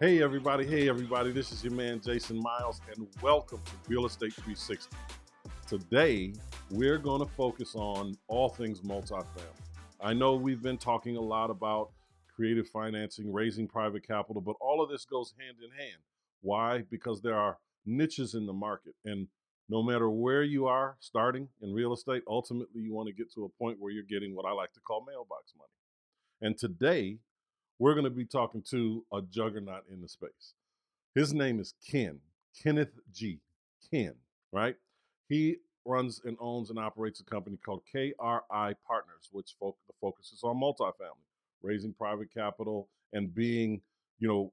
Hey, everybody. Hey, everybody. This is your man, Jason Miles, and welcome to Real Estate 360. Today, we're going to focus on all things multifamily. I know we've been talking a lot about creative financing, raising private capital, but all of this goes hand in hand. Why? Because there are niches in the market. And no matter where you are starting in real estate, ultimately you want to get to a point where you're getting what I like to call mailbox money. And today, we're going to be talking to a juggernaut in the space. His name is Ken, Kenneth Gee Ken, right? He runs and owns and operates a company called KRI Partners, which fo- focuses on multifamily, raising private capital and being, you know,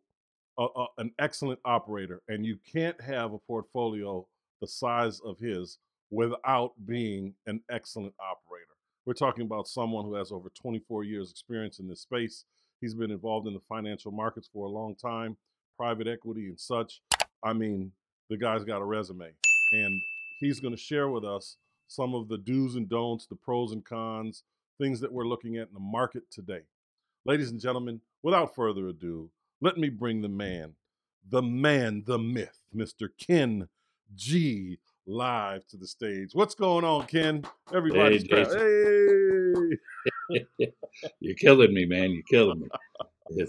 a, a, an excellent operator. And you can't have a portfolio the size of his without being an excellent operator. We're talking about someone who has over 24 years experience in this space. He's been involved in the financial markets for a long time, private equity and such. I mean, the guy's got a resume and he's going to share with us some of the do's and don'ts, the pros and cons, things that we're looking at in the market today. Ladies and gentlemen, without further ado, let me bring the man, the man, the myth, Mr. Ken Gee live to the stage. What's going on, Ken? Everybody's Hey. Jason. Hey, You're killing me, man. You're killing me.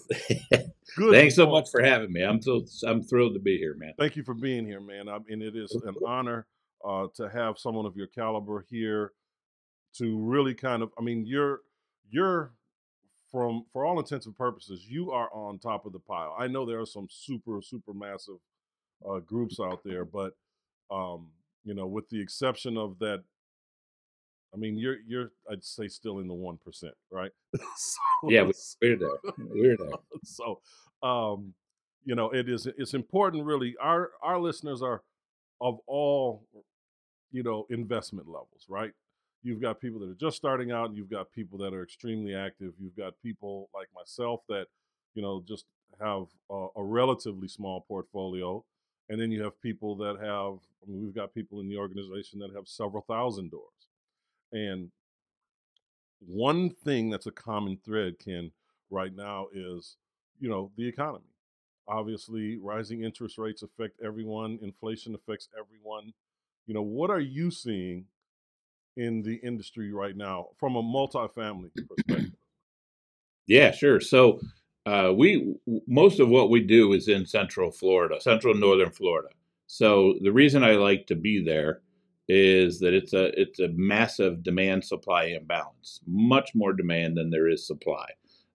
Good. Thanks so much for having me. I'm so I'm thrilled to be here, man. Thank you for being here, man. I mean, it is an honor uh, to have someone of your caliber here to really kind of. I mean, you're you're from for all intents and purposes, you are on top of the pile. I know there are some super super massive uh, groups out there, but um, you know, with the exception of that, I mean, you're you're I'd say still in the one percent, right? so, Yeah, we- we're there. We're there. so um you know it is it's important really our our listeners are of all you know investment levels right you've got people that are just starting out you've got people that are extremely active you've got people like myself that you know just have a, a relatively small portfolio and then you have people that have I mean, we've got people in the organization that have several thousand doors and one thing that's a common thread ken right now is you know the economy obviously rising interest rates affect everyone inflation affects everyone you know what are you seeing in the industry right now from a multifamily perspective Yeah, sure. So uh, we most of what we do is in Central Florida, Central Northern Florida. So the reason I like to be there is that it's a it's a massive demand supply imbalance, much more demand than there is supply.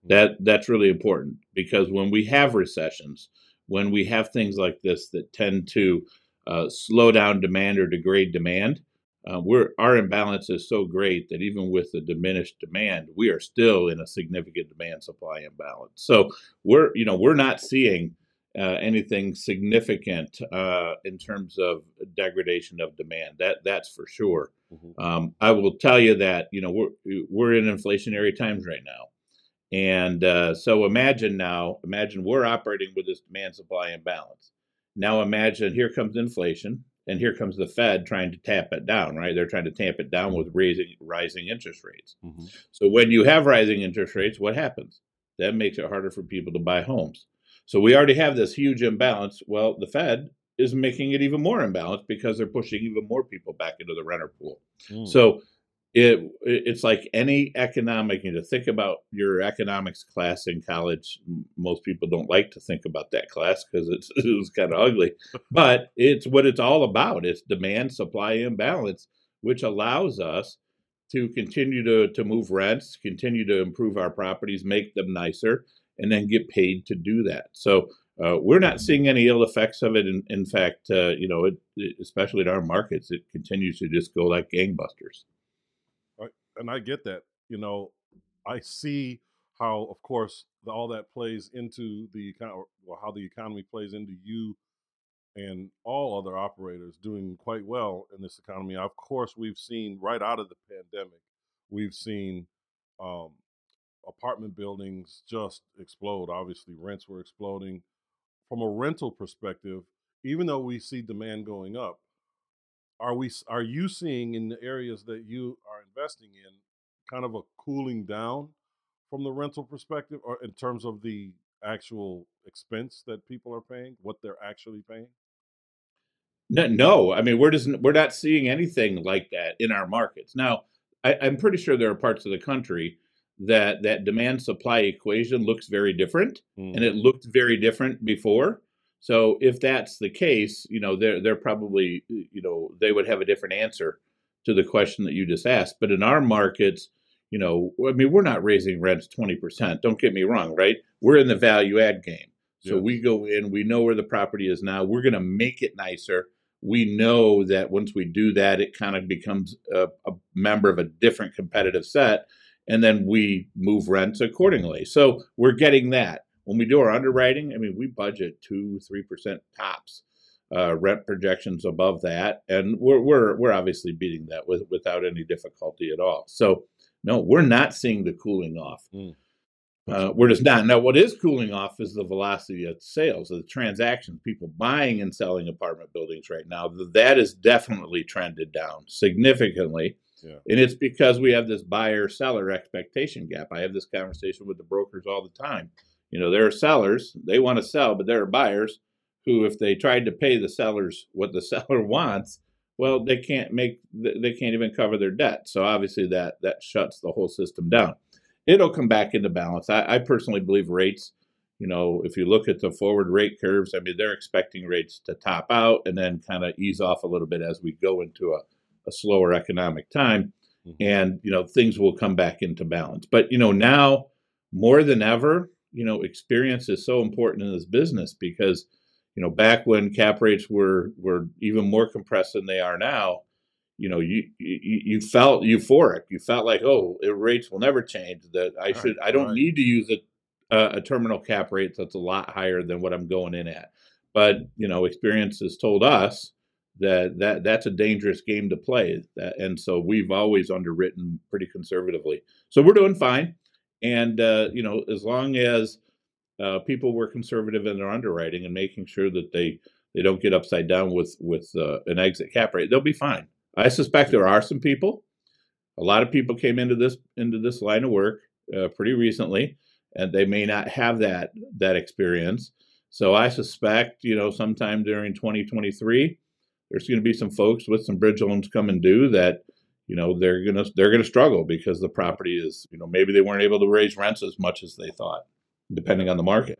That that's really important because when we have recessions, when we have things like this that tend to uh, slow down demand or degrade demand, uh, we're our imbalance is so great that even with the diminished demand, we are still in a significant demand supply imbalance. So we're you know we're not seeing uh, anything significant uh, in terms of degradation of demand. That that's for sure. Mhm. Um, I will tell you that you know we're we're in inflationary times right now, and uh, so imagine now, imagine we're operating with this demand supply imbalance. Now imagine here comes inflation, and here comes the Fed trying to tap it down. Right, they're trying to tamp it down with raising rising interest rates. Mhm. So when you have rising interest rates, what happens? That makes it harder for people to buy homes. So we already have this huge imbalance. Well, the Fed is making it even more imbalanced because they're pushing even more people back into the renter pool. Mm. So it it's like any economic. You know, think about your economics class in college. Most people don't like to think about that class because it's it was kind of ugly, but it's what it's all about. It's demand supply imbalance, which allows us to continue to to move rents, continue to improve our properties, make them nicer, and then get paid to do that. So. Uh, we're not seeing any ill effects of it. In, in fact, uh, you know, it, it- especially in our markets, it continues to just go like gangbusters. and i get that you know i see how of course the, all that plays into the well, how the economy plays into you and all other operators doing quite well in this economy. Of course, we've seen right out of the pandemic, we've seen um, apartment buildings just explode. Obviously, rents were exploding. From a rental perspective, even though we see demand going up, are we are you seeing in the areas that you are investing in kind of a cooling down from the rental perspective, or in terms of the actual expense that people are paying, what they're actually paying? No, no. I mean, we're just we're not seeing anything like that in our markets now. I, I'm pretty sure there are parts of the country that that demand supply equation looks very different, Mm. and it looked very different before. So if that's the case, you know, they're they're probably you know they would have a different answer to the question that you just asked. But in our markets, you know, I mean, we're not raising rents twenty percent. Don't get me wrong, right? We're in the value add game. So Yes. we go in, we know where the property is now. We're going to make it nicer. We know that once we do that, it kind of becomes a, a member of a different competitive set, and then we move rents accordingly. So we're getting that. When we do our underwriting, I mean, we budget two, three percent tops uh, rent projections above that, and we're we're we're obviously beating that with without any difficulty at all. So no, we're not seeing the cooling off. Mm. Uh, we're just not. Now, what is cooling off is the velocity of sales, of the transactions, people buying and selling apartment buildings right now. That is definitely trended down significantly. Yeah. And it's because we have this buyer seller expectation gap. I have this conversation with the brokers all the time. You know, there are sellers, they want to sell, but there are buyers who, if they tried to pay the sellers what the seller wants, well, they can't make, they can't even cover their debt. So obviously that that shuts the whole system down it'll come back into balance. I, I personally believe rates, you know, if you look at the forward rate curves, I mean, they're expecting rates to top out and then kind of ease off a little bit as we go into a, a slower economic time. Mhm. And, you know, things will come back into balance. But, you know, now more than ever, you know, experience is so important in this business because, you know, back when cap rates were were even more compressed than they are now, you know, you you, you felt euphoric. You felt like, oh, it- rates will never change. That I should, I don't right. need to use a, a a terminal cap rate that's a lot higher than what I'm going in at. But you know, experience has told us that that that's a dangerous game to play. And so we've always underwritten pretty conservatively. So we're doing fine. And uh, you know, as long as uh, people were conservative in their underwriting and making sure that they they don't get upside down with with uh, an exit cap rate, they'll be fine. I suspect there are some people. A lot of people came into this into this line of work uh, pretty recently, and they may not have that that experience. So I suspect, you know, sometime during 2023, there's going to be some folks with some bridge loans coming due that, you know, they're gonna they're gonna struggle because the property is, you know, maybe they weren't able to raise rents as much as they thought, depending on the market.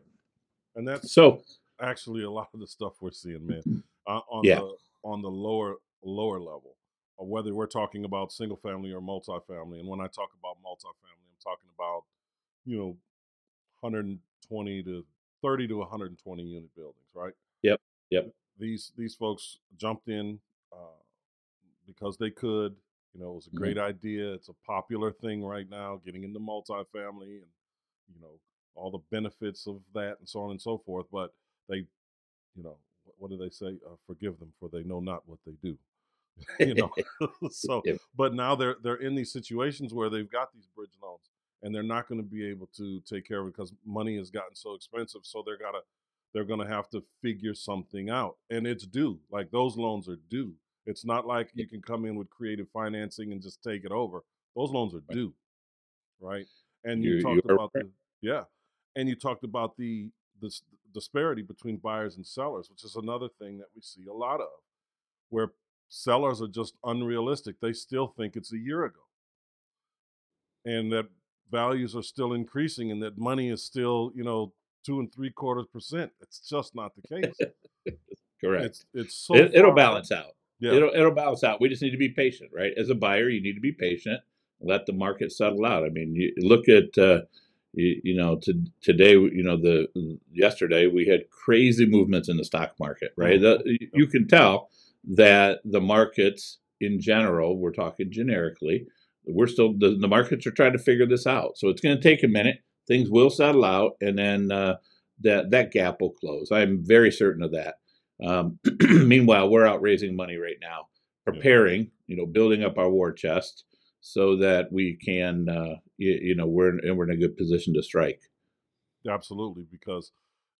And that's So actually a lot of the stuff we're seeing, man, uh, on Yeah. the on the lower lower level, or whether we're talking about single family or multifamily. And when I talk about multifamily, I'm talking about you know 120 to 30 to 120 unit buildings, right? Yep, yep. These these folks jumped in uh, because they could. You know, it was a great idea. It's a popular thing right now, getting into multifamily and you know all the benefits of that and so on and so forth. But they, you know, what do they say? Uh, forgive them, for they know not what they do. you know, so but now they're they're in these situations where they've got these bridge loans and they're not going to be able to take care of it because money has gotten so expensive. So they're gotta they're going to have to figure something out, and it's due. Like those loans are due. It's not like you can come in with creative financing and just take it over. Those loans are due, right? And you, You- talked about right. the yeah, and you talked about the the disparity between buyers and sellers, which is another thing that we see a lot of, where sellers are just unrealistic. They still think it's a year ago, and that values are still increasing, and that money is still you know two and three quarters percent. It's just not the case. correct. It's it's so it, it'll balance out. Yeah, It'll it'll balance out. We just need to be patient, right? As a buyer, you need to be patient. Let the market settle out. I mean, you look at uh, you, you know to, today. You know the yesterday we had crazy movements in the stock market, right? The, you- you can tell that the markets in general, we're talking generically, we're still the, the markets are trying to figure this out. So it's going to take a minute. Things will settle out, and then uh, that that gap will close. I'm very certain of that. Um, meanwhile, we're out raising money right now, preparing, you know, building up our war chest so that we can, uh, you, you know, we're in, we're in a good position to strike. absolutely. Because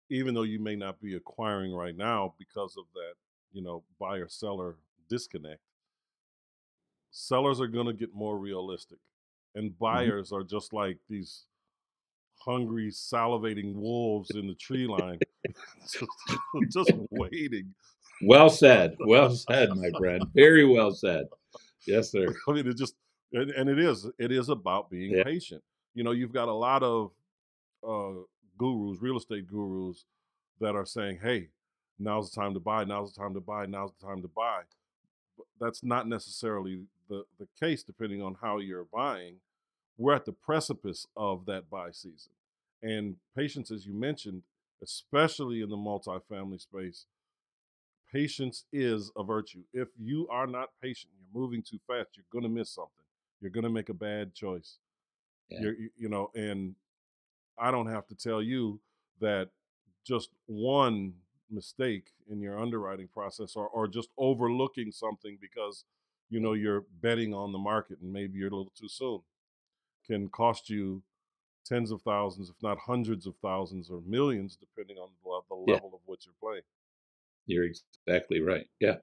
even though you may not be acquiring right now because of that, you know, buyer seller disconnect, sellers are going to get more realistic, and buyers are just like these hungry, salivating wolves in the tree line, just, just waiting. Well said. Well said, my friend. Very well said. Yes, sir. I mean, it just and, it is it is about being Yeah. patient. You know, you've got a lot of uh, gurus, real estate gurus, that are saying, "Hey, now's the time to buy. Now's the time to buy. Now's the time to buy." But that's not necessarily the the case, depending on how you're buying. We're at the precipice of that buy season, and patience, as you mentioned, especially in the multifamily space, patience is a virtue. If you are not patient, you're moving too fast, you're going to miss something. You're going to make a bad choice. Yeah. You're, you- you know, and I don't have to tell you that just one mistake in your underwriting process or, or just overlooking something because you know you're betting on the market and maybe you're a little too soon can cost you tens of thousands if not hundreds of thousands or millions depending on the, le- the Yeah. level of what you're playing You're exactly right. Yeah.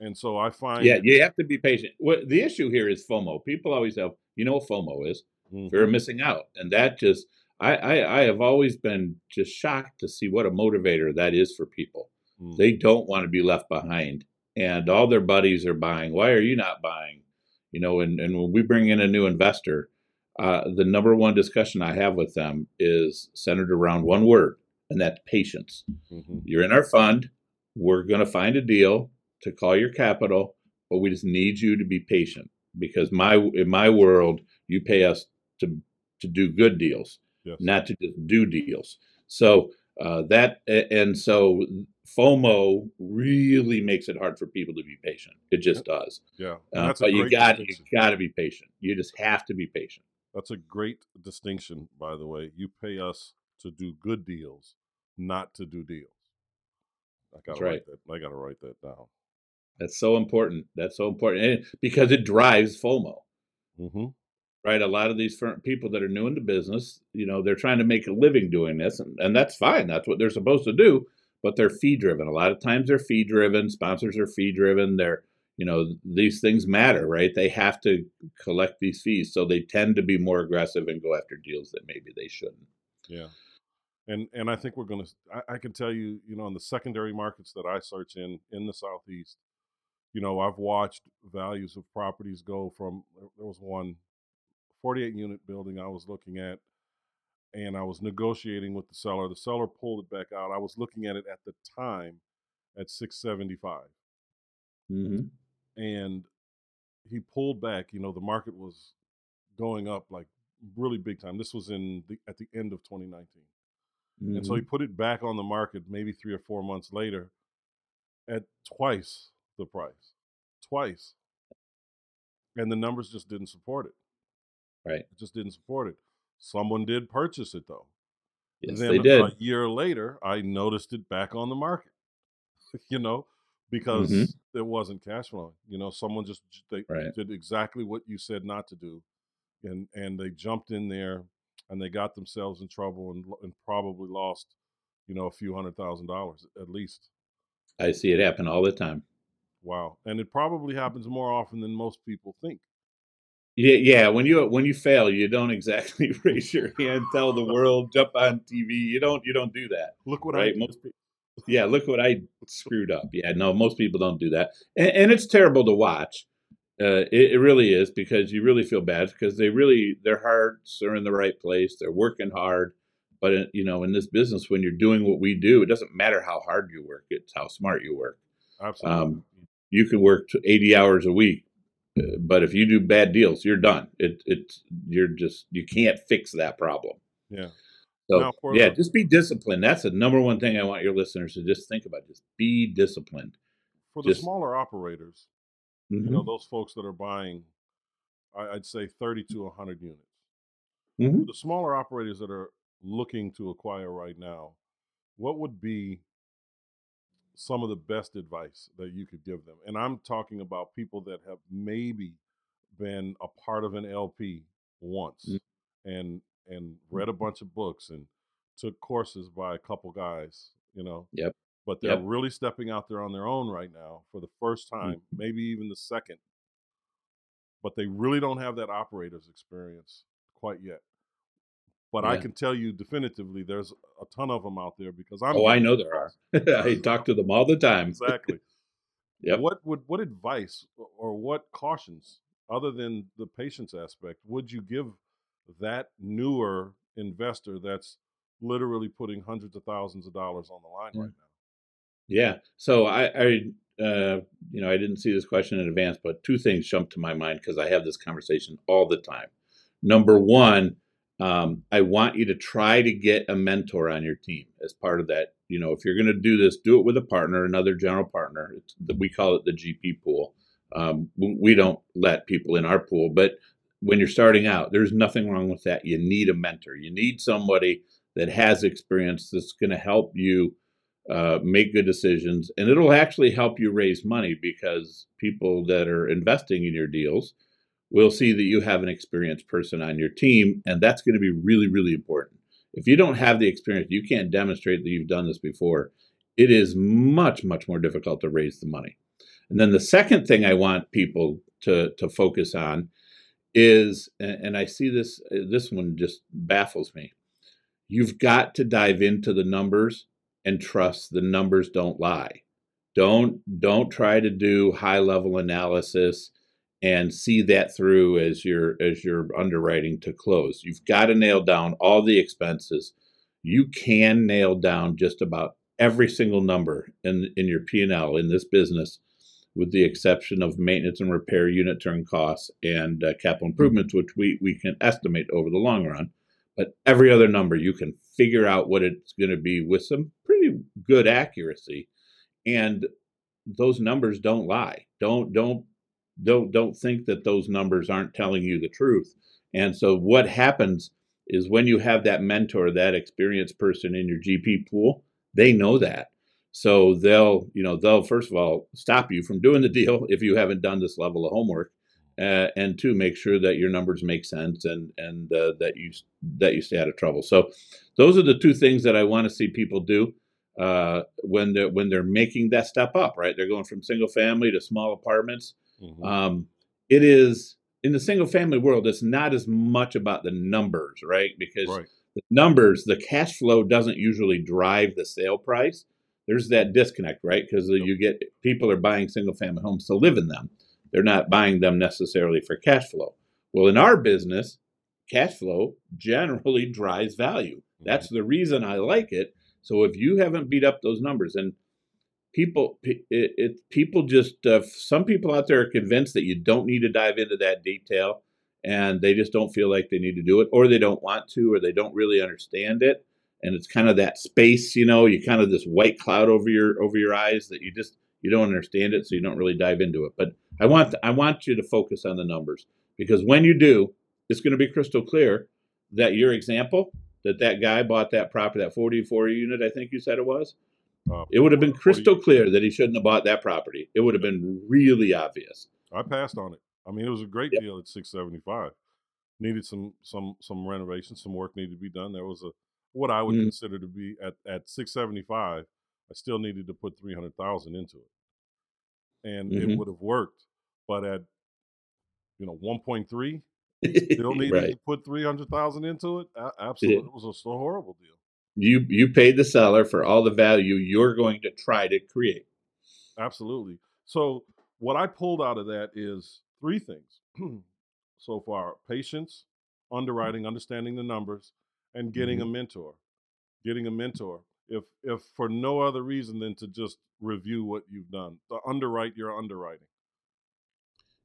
and so i find Yeah, you have to be patient. What the issue here is FOMO. People always have, you know what FOMO is? Mhm. Fear of missing out. And that just I, I I have always been just shocked to see what a motivator that is for people. Mhm. They don't want to be left behind. And all their buddies are buying. Why are you not buying? You know, and, and when we bring in a new investor, uh, the number one discussion I have with them is centered around one word, and that's patience. Mhm. You're in our fund. We're going to find a deal to call your capital, but we just need you to be patient because my in my world, you pay us to to do good deals, Yes. not to just do deals. So uh, that and so FOMO really makes it hard for people to be patient. It just does. yeah Uh, but you got you got to be patient. You just have to be patient. That's a great distinction, by the way. You pay us to do good deals, not to do deals. I gotta That's write that. I gotta write that down. That's so important. That's so important and because it drives FOMO. Mm-hmm. right? A lot of these firm, people that are new into business, you know, they're trying to make a living doing this, and, and that's fine. That's what they're supposed to do. But they're fee driven. A lot of times they're fee driven. Sponsors are fee driven. They're, you know, these things matter, right? They have to collect these fees, so they tend to be more aggressive and go after deals that maybe they shouldn't. Yeah, and and I think we're gonna. I, I can tell you, you know, in the secondary markets that I search in in the southeast, you know, I've watched values of properties go from. There was one 48 unit building I was looking at, and I was negotiating with the seller. The seller pulled it back out. I was looking at it at the time at 675. Mm-hmm. And he pulled back. You know, the market was going up like really big time. This was in the at the end of 2019, and so he mm-hmm. put it back on the market maybe three or four months later at twice the price, twice, and the numbers just didn't support it. right. It just didn't support it. Someone did purchase it though. Yes, then they did. a year later, I noticed it back on the market. you know, because Mhm. it wasn't cash flowing. You know, someone just they Right. did exactly what you said not to do, and and they jumped in there, and they got themselves in trouble and and probably lost, you know, a few hundred thousand dollars at least. I see it happen all the time. Wow, and it probably happens more often than most people think. Yeah, yeah. When you when you fail, you don't exactly raise your hand, tell the world, jump on TV. You don't you don't do that. Look what I right? did. Most people, yeah, look what I screwed up. Yeah, no, most people don't do that, and, and it's terrible to watch. Uh, it, it really is because you really feel bad because they really their hearts are in the right place. They're working hard, but uh, you know, in this business, when you're doing what we do, it doesn't matter how hard you work; it's how smart you work. Absolutely. Um, you can work 80 hours a week, uh, but if you do bad deals, you're done. It it's you're just you can't fix that problem. yeah. So for yeah, just be disciplined. That's the number one thing I want your listeners to just think about. Just be disciplined. For the just- smaller operators, Mhm. you know, those folks that are buying, I, I'd say 30 to 100 units. Mhm. the smaller operators that are looking to acquire right now, what would be some of the best advice that you could give them? And I'm talking about people that have maybe been a part of an LP once Mm. and and read a mm-hmm. bunch of books and took courses by a couple guys, you know. Yep. But they're Yep. really stepping out there on their own right now for the first mm. time, maybe even the second. But they really don't have that operator's experience quite yet but I can tell you definitively there's a ton of them out there because I'm Oh, I know there are. I talk to them all the time. exactly. Yep. What would what advice or what cautions, other than the patience aspect, would you give that newer investor that's literally putting hundreds of thousands of dollars on the line Yeah. right now? Yeah. So I, I, uh, you know, I didn't see this question in advance, but two things jumped to my mind because I have this conversation all the time. Number one, um, I want you to try to get a mentor on your team as part of that. You know, if you're going to do this, do it with a partner, another general partner. It's, we call it the GP pool. Um, we don't let people in our pool, but when you're starting out, there's nothing wrong with that. You need a mentor. You need somebody that has experience that's going to help you uh, make good decisions, and it'll actually help you raise money because people that are investing in your deals will see that you have an experienced person on your team, and that's going to be really, really important. If you don't have the experience, you can't demonstrate that you've done this before. It is much, much more difficult to raise the money. And then the second thing I want people to to focus on is, and I see this uh, this one just baffles me. You've got to dive into the numbers and trust the numbers don't lie. Don't don't try to do high level analysis and see that through as your as your underwriting to close. You've got to nail down all the expenses. You can nail down just about every single number in in your P&L in this business with the exception of maintenance and repair unit turn costs and uh, capital improvements which we we can estimate over the long run. But every other number you can figure out what it's going to be with some pretty good accuracy. And those numbers don't lie. Don't don't don't don't think that those numbers aren't telling you the truth. And so what happens is when you have that mentor that experienced person in your gp pool they know that so they'll you know they'll first of all stop you from doing the deal if you haven't done this level of homework uh, and two make sure that your numbers make sense and and uh, that you that you stay out of trouble. So those are the two things that i want to see people do uh, when they're when they're making that step up right? They're going from single family to small apartments. Mhm. um, it is in the single family world it's not as much about the numbers right? Because right. the numbers the cash flow doesn't usually drive the sale price there's that disconnect right? Because you get people are buying single family homes to live in them. They're not buying them necessarily for cash flow. Well in our business cash flow generally drives value. That's the reason i like it. So if you haven't beat up those numbers and people it, it people just uh, some people out there are convinced that you don't need to dive into that detail and they just don't feel like they need to do it or they don't want to or they don't really understand it and it's kind of that space you know you kind of this white cloud over your over your eyes that you just you don't understand it so you don't really dive into it but i want i want you to focus on the numbers because when you do it's going to be crystal clear that your example that that guy bought that property that 44 unit i think you said it was Uh, it would have been crystal clear that he shouldn't have bought that property. It would have been really obvious. I passed on it. I mean, it was a great Yep. deal at six seventy five. Needed some some some renovation, some work needed to be done. There was a what I would Mhm. consider to be at at six seventy five. I still needed to put three hundred thousand into it, and it Mhm. would have worked. But at you know one point three, still needed right. to put three hundred thousand into it. A- absolutely, it was a, so horrible deal. You you paid the seller for all the value you're going to try to create. Absolutely. So what I pulled out of that is three things so far: patience, underwriting, understanding the numbers, and getting a mentor. Getting a mentor. If if for no other reason than to just review what you've done, to underwrite your underwriting.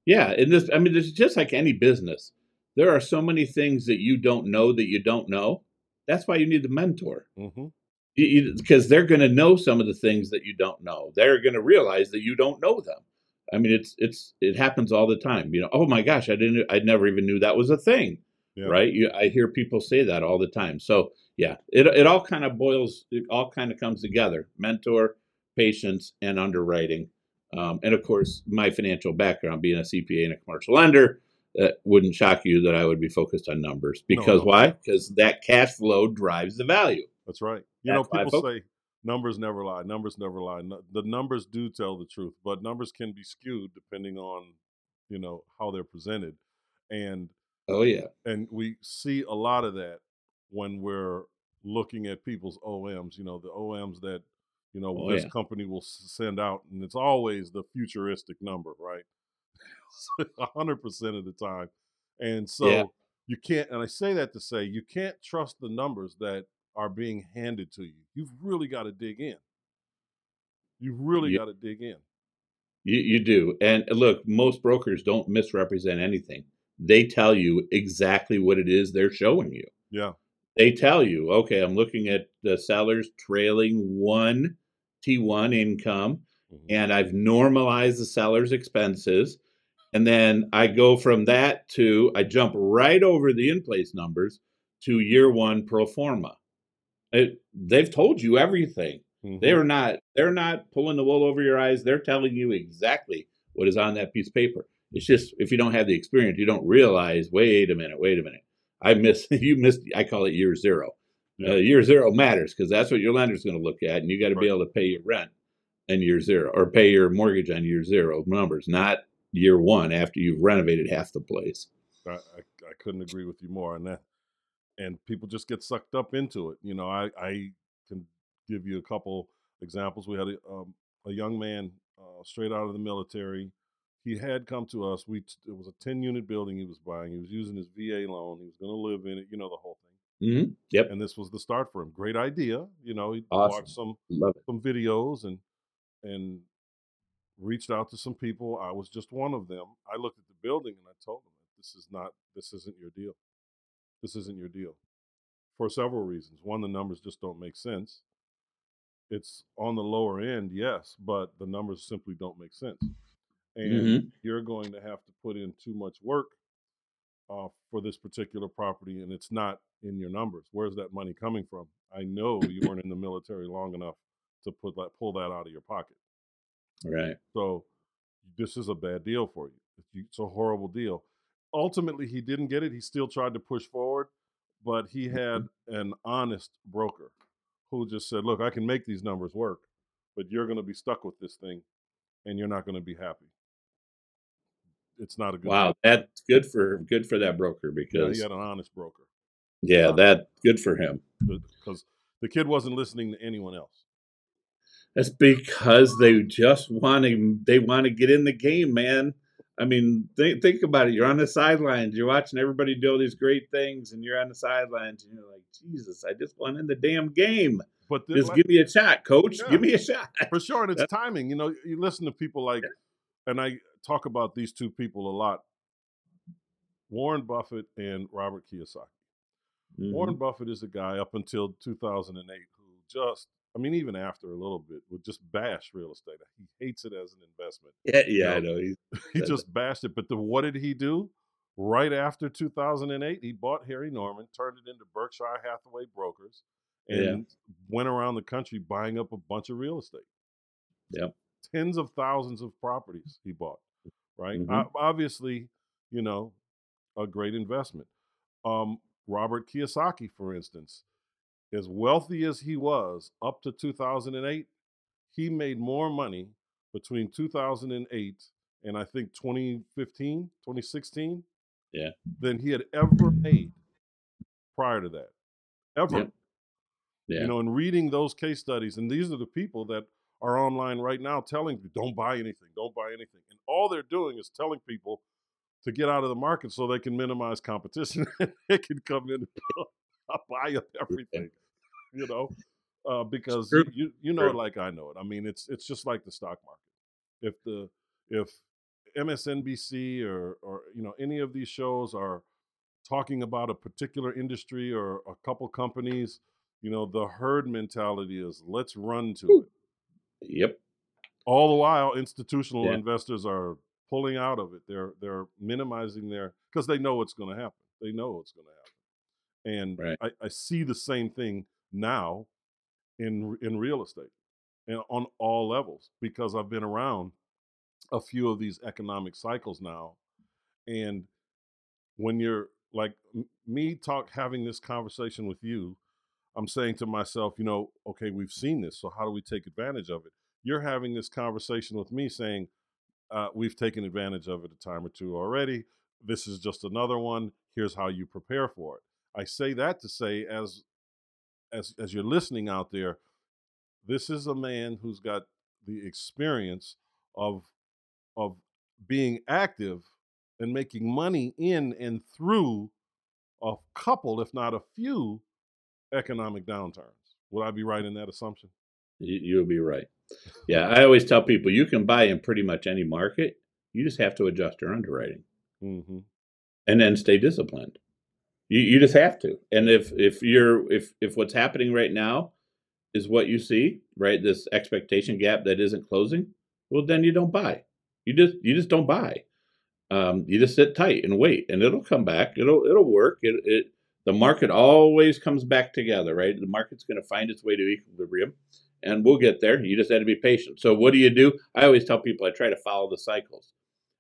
Yeah, and this I mean it's just like any business. There are so many things that you don't know that you don't know. That's why you need the mentor. hmm because they're going to know some of the things that you don't know. They're going to realize that you don't know them. I mean, it's it's it happens all the time. You know, oh my gosh, I didn't, I never even knew that was a thing, Yeah. right? You, I hear people say that all the time. So yeah, it it all kind of boils, it all kind of comes together: mentor, patience, and underwriting. Um, and of course, my financial background, being a CPA and a commercial lender, that wouldn't shock you that I would be focused on numbers. Because no. why? Because that cash flow drives the value. That's right. You That's know, people say numbers never lie. Numbers never lie. The numbers do tell the truth, but numbers can be skewed depending on, you know, how they're presented. And Oh yeah. and we see a lot of that when we're looking at people's OMs. You know, the OMs that you know Oh, this yeah. company will send out, and it's always the futuristic number, right? A hundred percent of the time, and so Yeah. you can't. And I say that to say you can't trust the numbers that are being handed to you. You've really got to dig in. You've really Yeah. got to dig in. You, you do. And look, most brokers don't misrepresent anything. They tell you exactly what it is they're showing you. Yeah. They tell you, okay, I'm looking at the seller's trailing one T1 income, Mhm. and I've normalized the seller's expenses. And then I go from that to, I jump right over the in place numbers to year one pro forma. It, they've told you everything. Mhm. They're not they're not pulling the wool over your eyes. They're telling you exactly what is on that piece of paper. It's just if you don't have the experience, you don't realize. Wait a minute. Wait a minute. I miss you missed. I call it year zero. Yeah. Uh, year zero matters because that's what your lender's going to look at, and you got to be able to pay your rent in year zero or pay your mortgage on year zero numbers, not year one after you've renovated half the place. I, I, I couldn't agree with you more on that. And people just get sucked up into it. You know, I, I can give you a couple examples. We had a, um, a young man uh, straight out of the military. He had come to us. We it was a ten unit building he was buying. He was using his VA loan. He was going to live in it. You know the whole thing. hmm Yep, And this was the start for him. Great idea. You know, he Awesome. watched some some videos and and reached out to some people. I was just one of them. I looked at the building and I told them, "This is not. This isn't your deal. This isn't your deal." For several reasons. One, the numbers just don't make sense. It's on the lower end, yes, but the numbers simply don't make sense. And Mhm. you're going to have to put in too much work uh, for this particular property, and it's not in your numbers. Where's that money coming from? I know you weren't in the military long enough to put that pull that out of your pocket. Right. So this is a bad deal for you. It's- you- It's a horrible deal. Ultimately, he didn't get it. He still tried to push forward, but he had an honest broker who just said, "Look, I can make these numbers work, but you're going to be stuck with this thing, and you're not going to be happy." It's not a good. Wow, that's good for good for that broker Yeah, because he had an honest broker yeah, honest. that good for him. because the kid wasn't listening to anyone else. That's because they just want to they want to get in the game, man. I mean, think think about it. You're on the sidelines. You're watching everybody do all these great things, and you're on the sidelines, and you're like, Jesus, I just want in the damn game. But Just give me a shot, coach. Yeah. Give me a shot. for sure, and it's timing. You know, you listen to people like, and I talk about these two people a lot: Warren Buffett and Robert Kiyosaki. Warren Mhm. Buffett is a guy up until 2008 who just, I mean, even after a little bit, would just bash real estate. He hates it as an investment. Yeah, yeah, I know, know. He's, He just bashed it. But the, what did he do? Right after 2008, he bought Harry Norman, turned it into Berkshire Hathaway Brokers, Yeah. and went around the country buying up a bunch of real estate. Yep. Tens of thousands of properties he bought. Right. Mhm. O- obviously, you know, a great investment. Um, Robert Kiyosaki, for instance, as wealthy as he was up to 2008, he made more money between 2008 and I think 2015, 2016 Yeah. than he had ever made prior to that. Ever. Yep. yeah. You know, and reading those case studies, and these are the people that are online right now telling you, don't buy anything, don't buy anything. And all they're doing is telling people to get out of the market so they can minimize competition and they can come in and buy up everything, you know, uh, because you, you know it like I know it. I mean, it's it's just like the stock market. If the if MSNBC or or you know any of these shows are talking about a particular industry or a couple companies, you know, the herd mentality is let's run to it. Yep. All the while, institutional Yeah. investors are pulling out of it. They're they're minimizing their because they know what's going to happen. They know what's going to happen, and Right. I, I see the same thing now in in real estate and on all levels because I've been around a few of these economic cycles now, and when you're like m- me talk having this conversation with you i'm saying to myself you know okay we've seen this so how do we take advantage of it? You're having this conversation with me saying uh, we've taken advantage of it a time or two already. This is just another one. Here's how you prepare for it. I say that to say, as as as you're listening out there, this is a man who's got the experience of of being active and making money in and through a couple, if not a few, economic downturns. Would I be right in that assumption? You, you'll be right. Yeah, I always tell people you can buy in pretty much any market. You just have to adjust your underwriting, Mm-hmm. and then stay disciplined. You you just have to. And if if you're if if what's happening right now is what you see, right, this expectation gap that isn't closing, well, then you don't buy. You just you just don't buy. Um, you just sit tight and wait, and it'll come back. It'll it'll work. It it the market always comes back together, right? The market's going to find its way to equilibrium, and we'll get there. You just have to be patient. So what do you do? I always tell people I try to follow the cycles.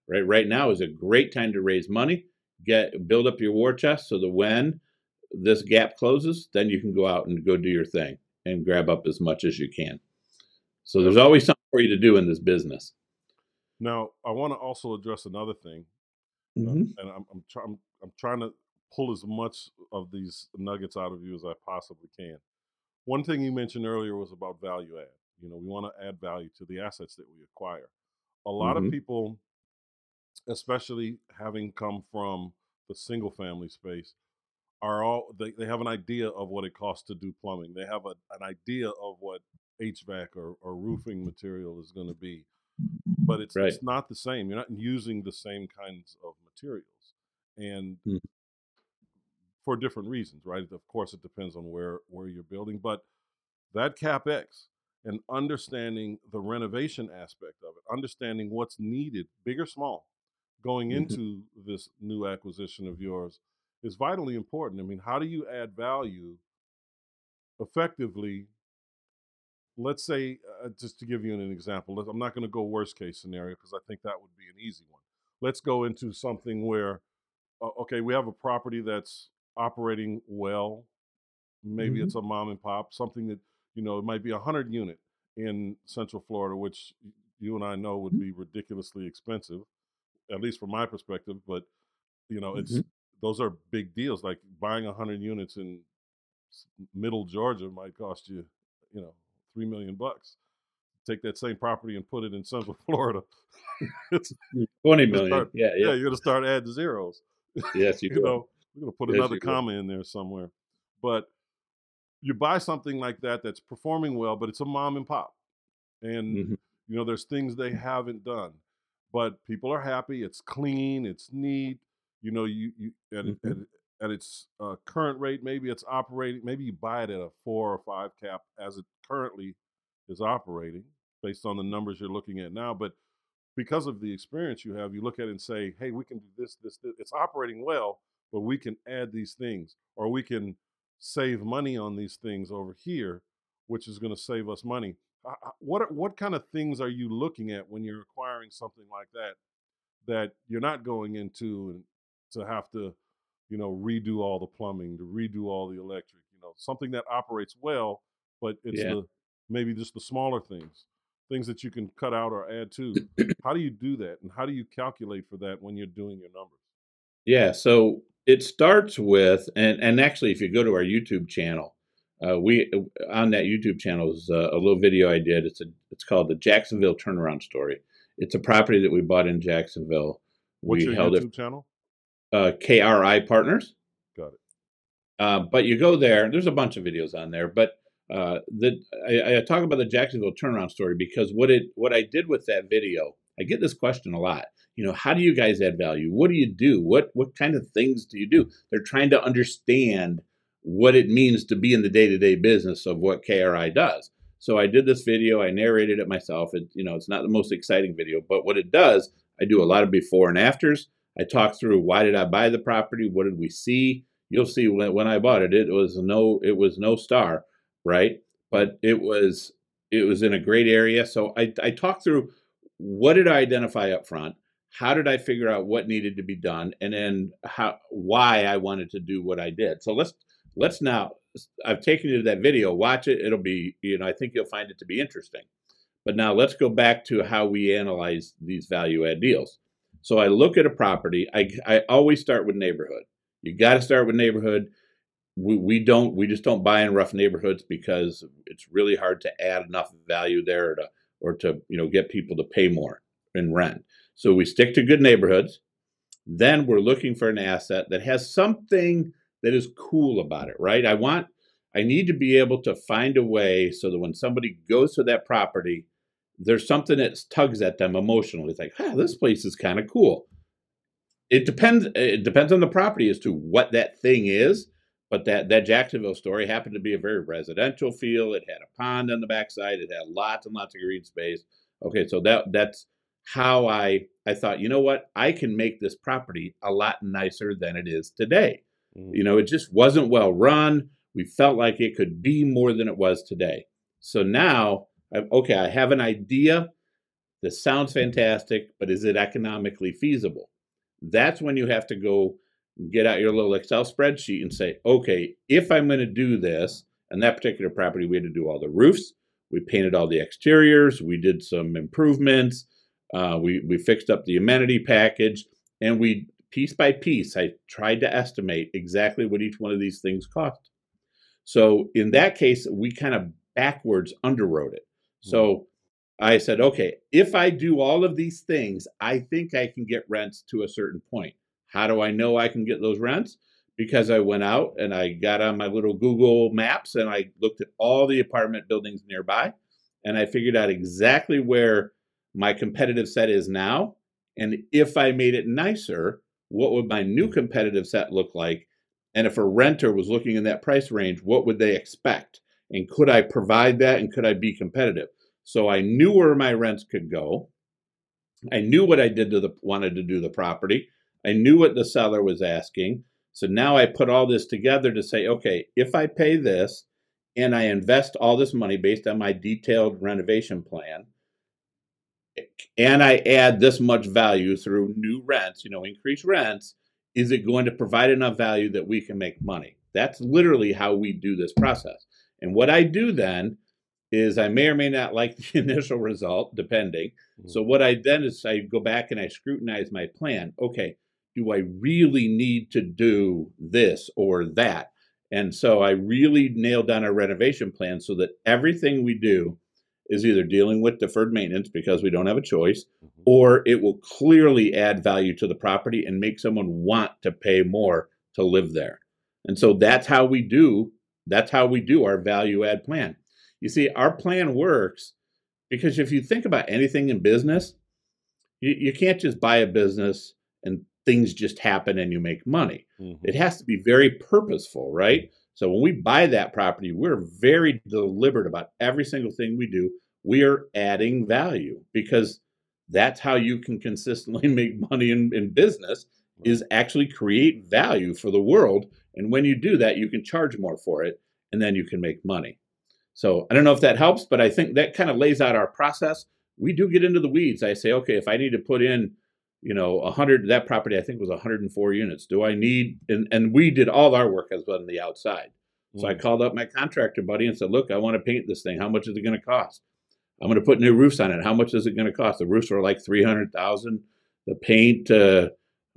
Right, right now is a great time to raise money, get build up your war chest, so that when this gap closes, then you can go out and go do your thing and grab up as much as you can. So there's always something for you to do in this business. Now, I want to also address another thing, uh, Mhm. and I'm I'm, try- I'm I'm trying to pull as much of these nuggets out of you as I possibly can. One thing you mentioned earlier was about value add. You know, we want to add value to the assets that we acquire. A lot Mhm. of people, especially having come from the single family space, are all they, they have an idea of what it costs to do plumbing. They have a, an idea of what HVAC or, or roofing material is going to be. But it's Right. it's not the same. You're not using the same kinds of materials. And Mm. For different reasons, right? Of course it depends on where where you're building, but that capex and understanding the renovation aspect of it, understanding what's needed, big or small, going Mhm. into this new acquisition of yours is vitally important. I mean, how do you add value effectively? Let's say, uh, just to give you an example, I'm not going to go worst case scenario because I think that would be an easy one. Let's go into something where, uh, okay, we have a property that's operating well. Maybe Mhm. it's a mom and pop, something that, you know, it might be a 100 unit in Central Florida, which you and I know would be ridiculously expensive, at least from my perspective. But, you know, it's Mhm. those are big deals. Like buying 100 units in middle Georgia might cost you, you know, three million bucks. Take that same property and put it in Central Florida. it's Twenty Just million. start- yeah, yeah, yeah. you're gonna start adding zeros. Yes, you, You know, we're gonna put Yes, another you will. comma in there somewhere. But you buy something like that that's performing well, but it's a mom and pop, and Mhm. you know there's things they haven't done, but people are happy. It's clean. It's neat. You know, you you it- Mhm. at, at its uh, current rate, maybe it's operating. Maybe you buy it at a four or five cap as it currently is operating, based on the numbers you're looking at now. But because of the experience you have, you look at it and say, "Hey, we can do this, this, this. It's operating well, but we can add these things, or we can save money on these things over here, which is going to save us money." What what kind of things are you looking at when you're acquiring something like that that you're not going into and to have to, you know, redo all the plumbing, to redo all the electric, you know, something that operates well, but it's Yeah. the maybe just the smaller things, things that you can cut out or add to. how do you do that, and how do you calculate for that when you're doing your numbers? Yeah, so it starts with, and and actually, if you go to our YouTube channel, uh, we on that YouTube channel is uh, a little video I did. It's a it's called the Jacksonville Turnaround Story. It's a property that we bought in Jacksonville. What's we your held YouTube it channel? uh, KRI Partners. Got it. Uh, but you go there. There's a bunch of videos on there, but uh, the I, I talk about the Jacksonville turnaround story because what it what I did with that video, I get this question a lot. You know, how do you guys add value? What do you do? What what kind of things do you do? They're trying to understand what it means to be in the day to day business of what KRI does. So I did this video. I narrated it myself. It you know it's not the most exciting video, but what it does, I do a lot of before and afters. I talk through why did I buy the property? What did we see? You'll see when, when I bought it, it was no it was no star, right? But it was it was in a great area. So I I talked through what did I identify up front? How did I figure out what needed to be done, and then how why I wanted to do what I did. So let's let's now. I've taken you to that video. Watch it. It'll be you know I think you'll find it to be interesting. But now let's go back to how we analyze these value add deals. So I look at a property. I, I always start with neighborhood. You got to start with neighborhood. we, we don't we just don't buy in rough neighborhoods because it's really hard to add enough value there to or to you know get people to pay more in rent. So we stick to good neighborhoods. Then we're looking for an asset that has something that is cool about it, right? I want I need to be able to find a way so that when somebody goes to that property, there's something that tugs at them emotionally. It's like, ah, this place is kind of cool. It depends. It depends on the property as to what that thing is. But that that Jacksonville story happened to be a very residential feel. It had a pond on the backside. It had lots and lots of green space. Okay, so that that's how I I thought. You know what? I can make this property a lot nicer than it is today. Mm. You know, it just wasn't well run. We felt like it could be more than it was today. So now, okay, I have an idea. This sounds fantastic, but is it economically feasible? That's when you have to go get out your little Excel spreadsheet and say, okay, if I'm going to do this, and that particular property, we had to do all the roofs, we painted all the exteriors, we did some improvements, uh, we we fixed up the amenity package, and we piece by piece, I tried to estimate exactly what each one of these things cost. So in that case, we kind of backwards underwrote it. So mm-hmm. I said, okay, if I do all of these things, I think I can get rents to a certain point. How do I know I can get those rents? Because I went out and I got on my little Google Maps and I looked at all the apartment buildings nearby and I figured out exactly where my competitive set is now. And if I made it nicer, what would my new competitive set look like? And if a renter was looking in that price range, what would they expect? And could I provide that and could I be competitive? So I knew where my rents could go. I knew what I did to the wanted to do the property. I knew what the seller was asking. So now I put all this together to say, okay, if I pay this and I invest all this money based on my detailed renovation plan, and I add this much value through new rents, you know, increased rents, is it going to provide enough value that we can make money? That's literally how we do this process. And what I do then is I may or may not like the initial result, depending. Mm-hmm. So what I then is I go back and I scrutinize my plan. Okay, do I really need to do this or that? And so I really nailed down our renovation plan so that everything we do is either dealing with deferred maintenance because we don't have a choice, mm-hmm. or it will clearly add value to the property and make someone want to pay more to live there. And so that's how we do that's how we do our value add plan. You see, our plan works because if you think about anything in business, you, you can't just buy a business and things just happen and you make money. Mm-hmm. It has to be very purposeful, right? So when we buy that property, we're very deliberate about every single thing we do. We are adding value because that's how you can consistently make money in, in business is actually create value for the world. And when you do that, you can charge more for it and then you can make money. So I don't know if that helps, but I think that kind of lays out our process. We do get into the weeds. I say, okay, if I need to put in you know, 100, that property I think was 104 units. Do I need, and, and we did all our work as well on the outside. So mm. I called up my contractor buddy and said, look, I want to paint this thing. How much is it going to cost? I'm going to put new roofs on it. How much is it going to cost? The roofs were like 300,000. The paint, uh,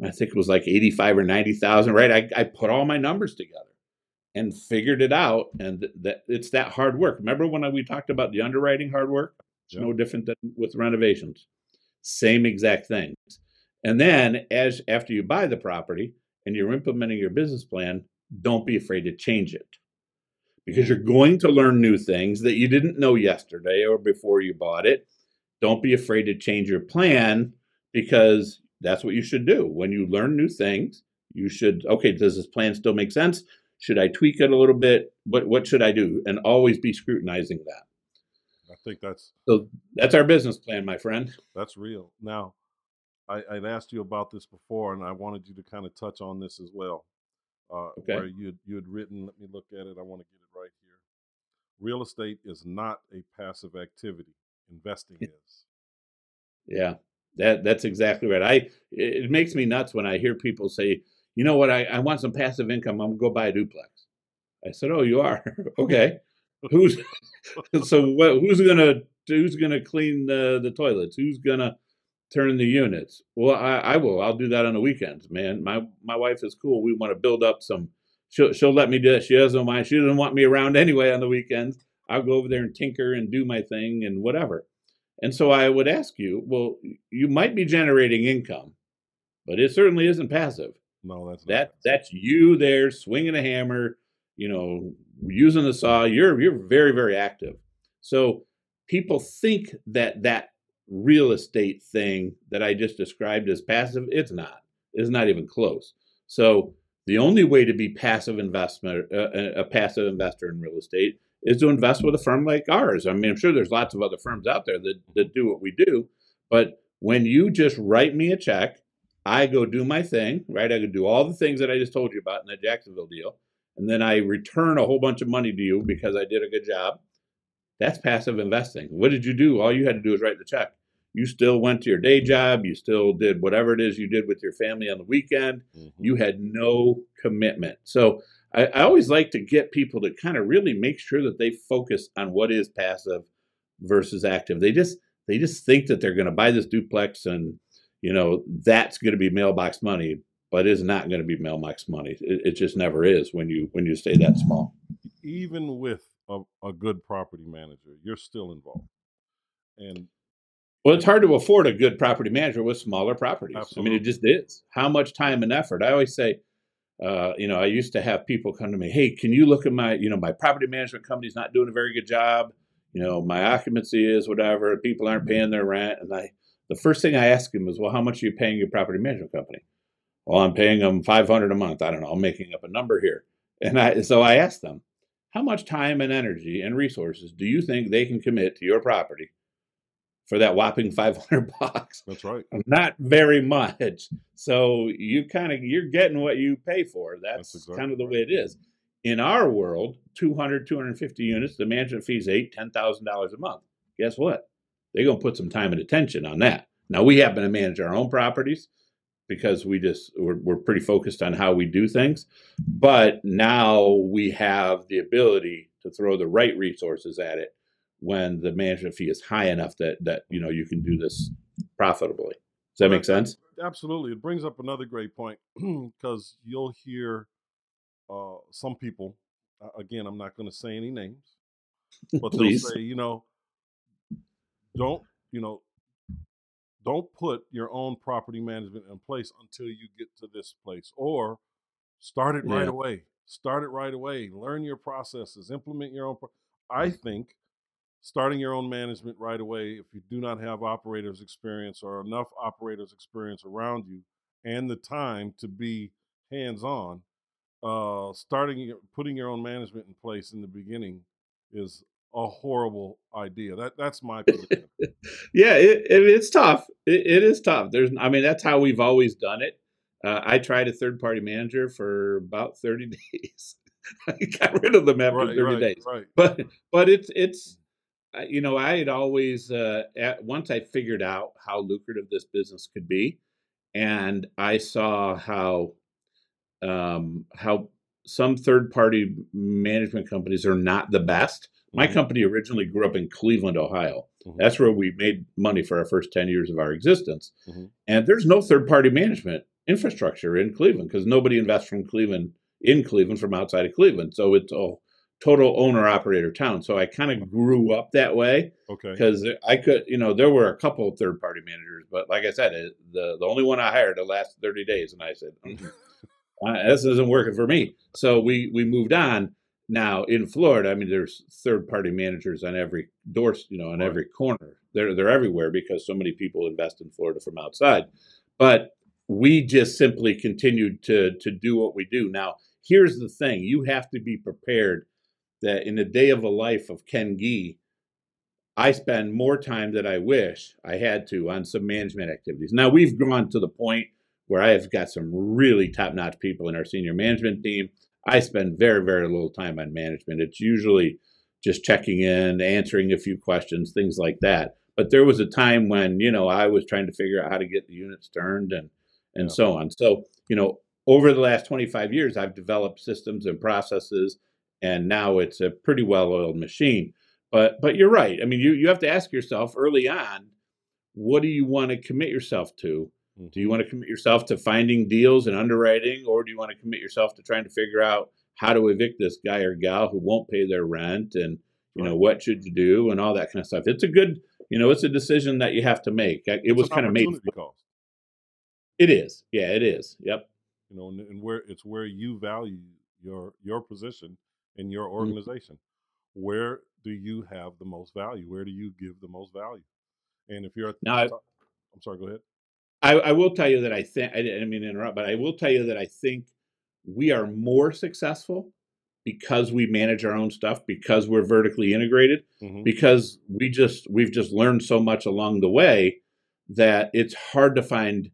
I think it was like 85 or 90,000, right? I, I put all my numbers together and figured it out. And th- that it's that hard work. Remember when we talked about the underwriting hard work? It's no different than with renovations. Same exact things. And then as after you buy the property and you're implementing your business plan, don't be afraid to change it. Because you're going to learn new things that you didn't know yesterday or before you bought it. Don't be afraid to change your plan because that's what you should do. When you learn new things, you should, okay, does this plan still make sense? Should I tweak it a little bit? What what should I do? And always be scrutinizing that. I think that's so that's our business plan, my friend. That's real. Now, I, I'd asked you about this before, and I wanted you to kind of touch on this as well. Uh, okay. Where you you had written, let me look at it. I want to get it right here. Real estate is not a passive activity. Investing is. Yeah, that that's exactly right. I it makes me nuts when I hear people say, "You know what? I, I want some passive income. I'm gonna go buy a duplex." I said, "Oh, you are okay. who's so what? Who's gonna who's gonna clean the the toilets? Who's gonna turn the units. Well, I, I will. I'll do that on the weekends, man. My my wife is cool. We want to build up some she'll she'll let me do it. She doesn't mind. She doesn't want me around anyway on the weekends. I'll go over there and tinker and do my thing and whatever. And so I would ask you, well, you might be generating income, but it certainly isn't passive. No, that's that that's you there swinging a hammer, you know, using the saw. You're you're very very active. So people think that that real estate thing that I just described as passive, it's not. It's not even close. So the only way to be passive investment, uh, a passive investor in real estate, is to invest with a firm like ours. I mean, I'm sure there's lots of other firms out there that, that do what we do, but when you just write me a check, I go do my thing, right? I go do all the things that I just told you about in the Jacksonville deal, and then I return a whole bunch of money to you because I did a good job. That's passive investing. What did you do? All you had to do was write the check. You still went to your day job. You still did whatever it is you did with your family on the weekend. Mm-hmm. You had no commitment. So I, I always like to get people to kind of really make sure that they focus on what is passive versus active. They just they just think that they're going to buy this duplex and you know that's going to be mailbox money, but it's not going to be mailbox money. It, it just never is when you when you stay that small. Even with a, a good property manager, you're still involved. And well, it's hard to afford a good property manager with smaller properties. Absolutely. I mean, it just is. How much time and effort? I always say, uh, you know, I used to have people come to me, hey, can you look at my, you know, my property management company's not doing a very good job. You know, my occupancy is whatever. People aren't paying their rent. And I, the first thing I ask them is, well, how much are you paying your property management company? Well, I'm paying them 500 a month. I don't know. I'm making up a number here. And I, so I ask them, how much time and energy and resources do you think they can commit to your property for that whopping 500 bucks? That's right. Not very much. So you kind of you're getting what you pay for. That's, That's exactly kind of the way it is. In our world, 200, 250 units, the management fee is eight, ten thousand dollars a month. Guess what? They're going to put some time and attention on that. Now we happen to manage our own properties, because we just we're, we're pretty focused on how we do things but now we have the ability to throw the right resources at it when the management fee is high enough that that you know you can do this profitably. Does that make sense? absolutely. It brings up another great point because you'll hear uh, some people again i'm not going to say any names but they'll say you know don't you know don't put your own property management in place until you get to this place or start it right away. Start it right away. Learn your processes. Implement your own pro- i think starting your own management right away if you do not have operators experience or enough operators experience around you and the time to be hands on uh starting putting your own management in place in the beginning is a horrible idea. That that's my opinion. yeah, it, it, it's tough. It, it is tough. There's, I mean, that's how we've always done it. Uh, I tried a third party manager for about thirty days. I got rid of them after right, thirty right, days. Right. But but it's it's you know I had always uh, at, once I figured out how lucrative this business could be, and I saw how um, how some third party management companies are not the best my mm-hmm. company originally grew up in Cleveland, Ohio. Mm-hmm. That's where we made money for our first 10 years of our existence. Mm-hmm. And there's no third party management infrastructure in Cleveland because nobody invests from Cleveland in Cleveland from outside of Cleveland. So it's a total owner operator town. So I kind of grew up that way. Okay. Because I could, you know, there were a couple of third party managers, but like I said, it, the the only one I hired the last 30 days, and I said, mm-hmm. this isn't working for me. So we we moved on. Now in Florida, I mean, there's third party managers on every door, you know, on right. every corner. They're they're everywhere because so many people invest in Florida from outside. But we just simply continued to to do what we do. Now, here's the thing: you have to be prepared that in the day of a life of Ken Gee, I spend more time than I wish I had to on some management activities. Now we've gone to the point where I have got some really top notch people in our senior management team I spend very, very little time on management. It's usually just checking in, answering a few questions, things like that. But there was a time when, you know, I was trying to figure out how to get the units turned and and yeah. so on. So, you know, over the last 25 years, I've developed systems and processes, and now it's a pretty well-oiled machine. But but you're right. I mean, you you have to ask yourself early on, what do you want to commit yourself to? Do you mm-hmm. want to commit yourself to finding deals and underwriting, or do you want to commit yourself to trying to figure out how to evict this guy or gal who won't pay their rent and you know what should you do and all that kind of stuff it's a good you know it's a decision that you have to make it It's was kind of made cost. it is yeah it is yep you know, and, and where it's where you value your your position in your Mm. organization. Where do you have the most value? Where do you give the most value? And if you're now top, I'm sorry, go ahead. I, I will tell you that I think I didn't mean to interrupt, but I will tell you that I think we are more successful because we manage our own stuff, because we're vertically integrated, hmm because we just we've just learned so much along the way that it's hard to find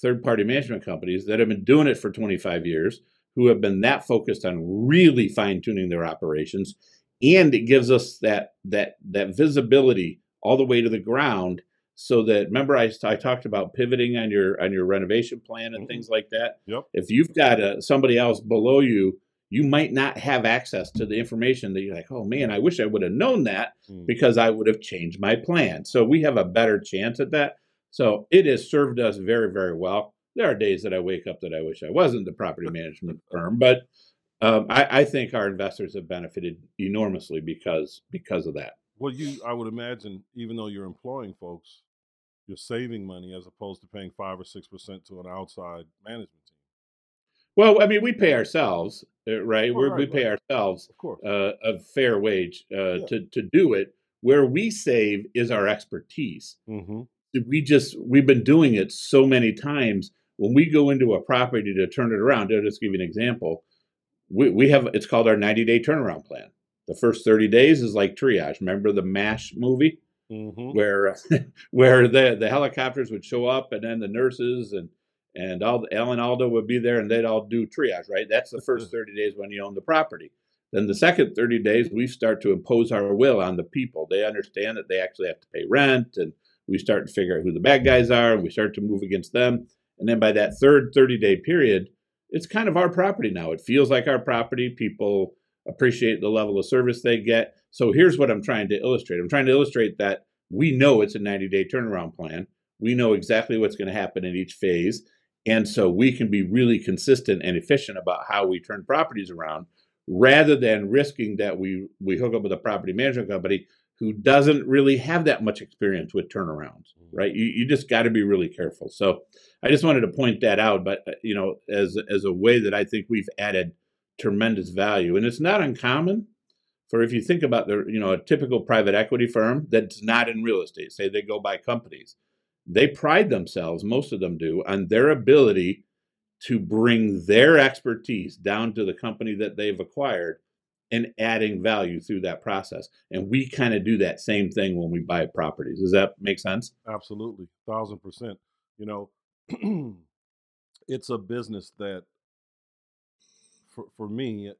third party management companies that have been doing it for 25 years who have been that focused on really fine tuning their operations and it gives us that that that visibility all the way to the ground so that remember I, I talked about pivoting on your on your renovation plan and Mhm. things like that Yep. if you've got a, somebody else below you you might not have access to the information that you're like oh man i wish i would have known that Mm. because I would have changed my plan. So we have a better chance at that. So it has served us very, very well. There are days that I wake up that I wish I wasn't the property management firm, but um, I, I think our investors have benefited enormously because because of that. Well, you, I would imagine, even though you're employing folks, you're saving money as opposed to paying five or six percent to an outside management team. Well, I mean, we pay ourselves, uh, right? Oh, We're, right, we pay ourselves Of uh, a fair wage uh, Yeah. to to do it. Where we save is our expertise. hmm we just we've been doing it so many times when we go into a property to turn it around i'll just give you an example we, we have it's called our 90 day turnaround plan the first 30 days is like triage remember the mash movie hmm where where the the helicopters would show up and then the nurses and and all the Alan Alda would be there and they'd all do triage, right? That's the first 30 days when you own the property. Then the second 30 days, we start to impose our will on the people. They understand that they actually have to pay rent and we start to figure out who the bad guys are and we start to move against them. And then by that third 30 day period, it's kind of our property now. It feels like our property. People appreciate the level of service they get. So here's what I'm trying to illustrate. I'm trying to illustrate that we know it's a 90 day turnaround plan. We know exactly what's going to happen in each phase. And so we can be really consistent and efficient about how we turn properties around rather than risking that we, we hook up with a property management company who doesn't really have that much experience with turnarounds, mm-hmm. right? You, you just got to be really careful. So I just wanted to point that out, but uh, you know, as as a way that I think we've added tremendous value, and it's not uncommon for if you think about the you know a typical private equity firm that's not in real estate, say they go buy companies, they pride themselves, most of them do, on their ability to bring their expertise down to the company that they've acquired and adding value through that process. And we kind of do that same thing when we buy properties. Does that make sense? Absolutely, thousand percent. You know, it's a business that, for for me,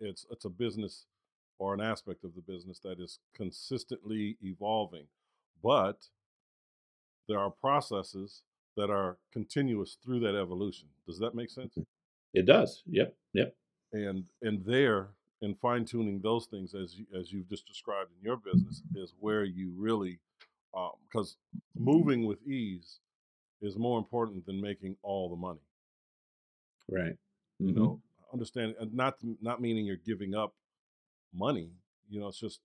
it's it's a business or an aspect of the business that is consistently evolving, but there are processes that are continuous through that evolution. Does that make sense? Mm-hmm. It does. Yep. Yep. and and there in fine tuning those things as you, as you've just described in your business is where you really um, because moving with ease is more important than making all the money. Right. You Mhm. know, understand and not not meaning you're giving up money. You know, it's just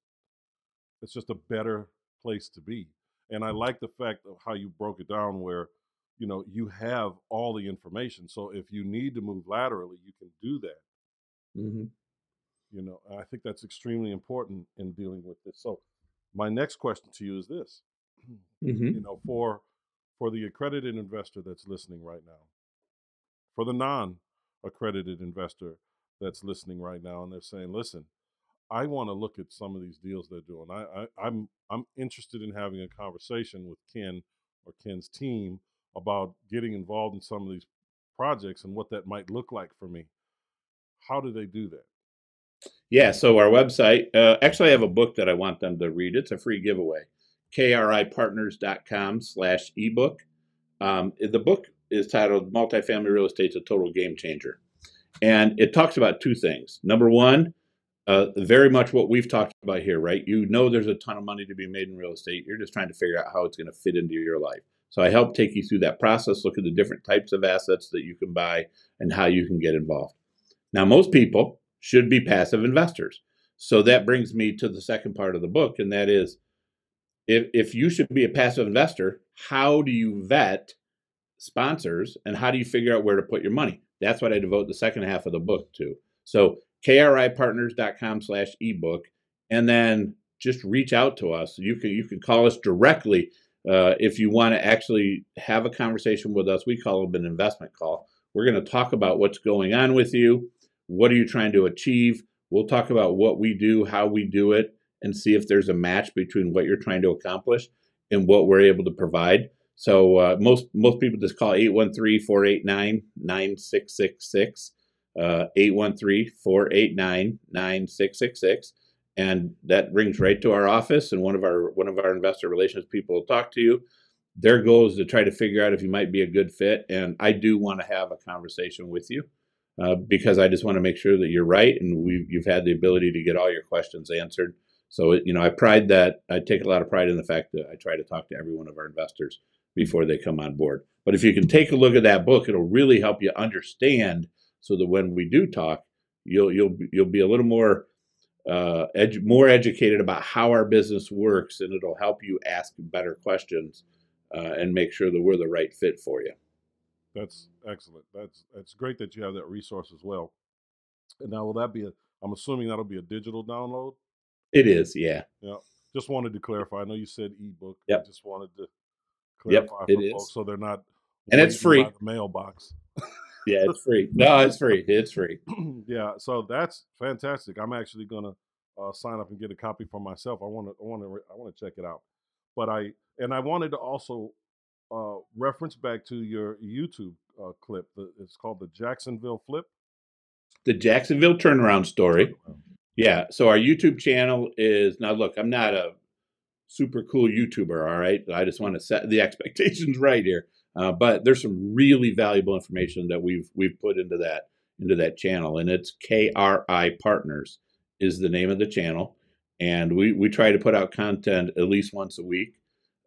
it's just a better place to be. And I like the fact of how you broke it down where you know you have all the information. So if you need to move laterally, you can do that. Mhm. you know i think that's extremely important in dealing with this so my next question to you is this Mhm. you know for for the accredited investor that's listening right now for the non accredited investor that's listening right now and they're saying listen i want to look at some of these deals they're doing I, I i'm i'm interested in having a conversation with ken or ken's team about getting involved in some of these projects and what that might look like for me how do they do that Yeah. So our website, uh, actually, I have a book that I want them to read. It's a free giveaway. kripartners.com slash ebook. Um, the book is titled Multifamily Real Estate's a Total Game Changer. And it talks about two things. Number one, uh, very much what we've talked about here, right? You know there's a ton of money to be made in real estate. You're just trying to figure out how it's going to fit into your life. So I help take you through that process, look at the different types of assets that you can buy and how you can get involved. Now, most people should be passive investors. So that brings me to the second part of the book, and that is if, if you should be a passive investor, how do you vet sponsors and how do you figure out where to put your money? That's what I devote the second half of the book to. So kripartners.com slash ebook, and then just reach out to us. You can you can call us directly uh, if you want to actually have a conversation with us. We call them an investment call. We're going to talk about what's going on with you. What are you trying to achieve? We'll talk about what we do, how we do it, and see if there's a match between what you're trying to accomplish and what we're able to provide. So uh, most most people just call 813-489-9666, uh, 813-489-9666 and that rings right to our office and one of our one of our investor relations people will talk to you their goal is to try to figure out if you might be a good fit and i do want to have a conversation with you uh, because i just want to make sure that you're right and we you've had the ability to get all your questions answered so you know i pride that i take a lot of pride in the fact that i try to talk to every one of our investors before they come on board but if you can take a look at that book it'll really help you understand so that when we do talk you'll you'll you'll be a little more uh, edu- more educated about how our business works, and it'll help you ask better questions uh, and make sure that we're the right fit for you. That's excellent. That's that's great that you have that resource as well. And now, will that be a? I'm assuming that'll be a digital download. It is, yeah. Yeah. Just wanted to clarify. I know you said ebook. Yep. I just wanted to Yep, clarify it for is. folks so they're not. And it's free. the mailbox. Yeah, it's free. No, it's free. It's free. yeah, so that's fantastic. I'm actually gonna uh, sign up and get a copy for myself. I want to, I want to, I want to check it out. But I and I wanted to also uh, reference back to your YouTube uh, clip. The, it's called the Jacksonville Flip. The Jacksonville turnaround story. Yeah. So our YouTube channel is now. Look, I'm not a super cool YouTuber. All right, I just want to set the expectations right here. Uh, but there's some really valuable information that we've we've put into that into that channel, and it's KRI Partners is the name of the channel, and we we try to put out content at least once a week.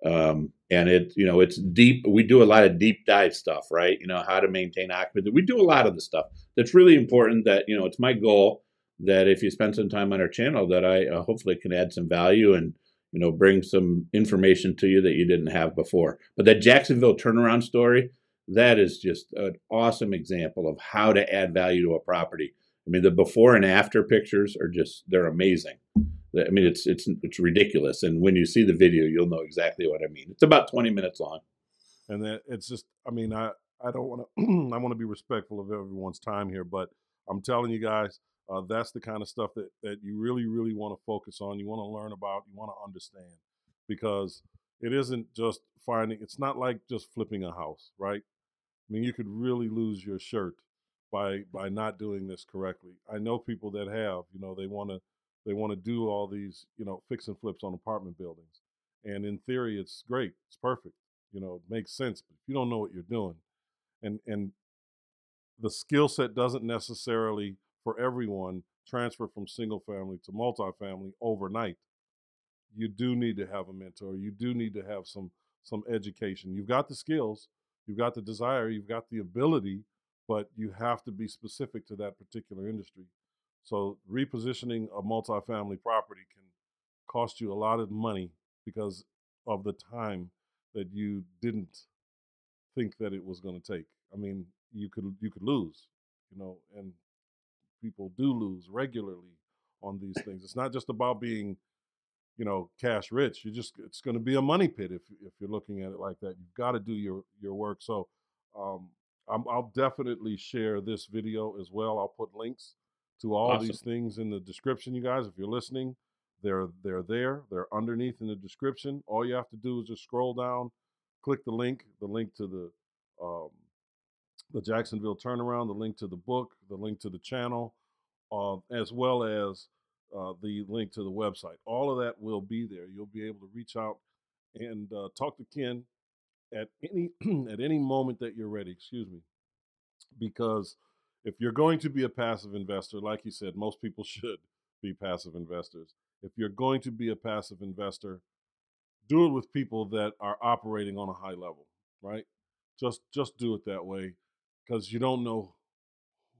Um, and it you know it's deep. We do a lot of deep dive stuff, right? You know how to maintain occupancy. We do a lot of the stuff that's really important. That you know it's my goal that if you spend some time on our channel, that I uh, hopefully can add some value and you know bring some information to you that you didn't have before. But that Jacksonville turnaround story, that is just an awesome example of how to add value to a property. I mean, the before and after pictures are just they're amazing. I mean, it's it's it's ridiculous. And when you see the video, you'll know exactly what I mean. It's about 20 minutes long. and that it's just i mean i i don't want to i want to be respectful of everyone's time here but i'm telling you guys uh, that's the kind of stuff that that you really really want to focus on you want to learn about you want to understand because it isn't just finding it's not like just flipping a house right? I mean you could really lose your shirt by by not doing this correctly. I know people that have you know they want to they want to do all these you know fix and flips on apartment buildings and in theory it's great it's perfect you know it makes sense but if you don't know what you're doing and and the skill set doesn't necessarily for everyone transfer from single family to multifamily overnight. You do need to have a mentor. You do need to have some some education. You've got the skills you've got the desire you've got the ability but you have to be specific to that particular industry. So repositioning a multifamily property can cost you a lot of money because of the time that you didn't think that it was going to take. I mean, you could you could lose, you know, and people do lose regularly on these things. It's not just about being, you know, cash rich. You just it's going to be a money pit if if you're looking at it like that. You've got to do your your work. So, um, I'm, I'll definitely share this video as well. I'll put links to all Awesome. these things in the description. You guys, if you're listening, they're they're there. They're underneath in the description. All you have to do is just scroll down, click the link, the link to the um, the Jacksonville turnaround, the link to the book, the link to the channel, uh, as well as uh, the link to the website. All of that will be there. You'll be able to reach out and uh, talk to Ken at any at any moment that you're ready. Excuse me, because if you're going to be a passive investor, like you said, most people should be passive investors. If you're going to be a passive investor, do it with people that are operating on a high level, right? Just just do it that way because you don't know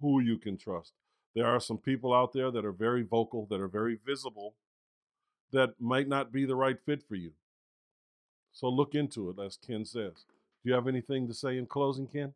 who you can trust. There are some people out there that are very vocal, that are very visible, that might not be the right fit for you. So look into it, as Ken says. Do you have anything to say in closing, Ken?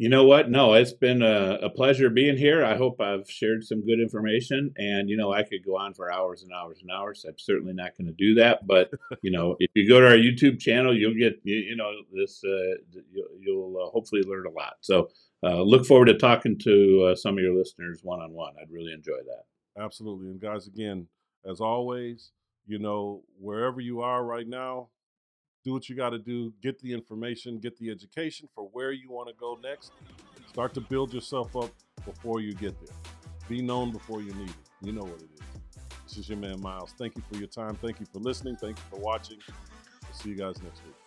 You know what? No, it's been a, a, pleasure being here. I hope I've shared some good information. And, you know, I could go on for hours and hours and hours. I'm certainly not going to do that. But, you know, if you go to our YouTube channel, you'll get, you, you know, this, uh, you'll, you'll uh, hopefully learn a lot. So uh, look forward to talking to uh, some of your listeners one on one. I'd really enjoy that. Absolutely. And, guys, again, as always, you know, wherever you are right now, do what you got to do, get the information, get the education for where you want to go next. Start to build yourself up before you get there. Be known before you need it. You know what it is. This is your man Miles. Thank you for your time. Thank you for listening. Thank you for watching. We'll see you guys next week.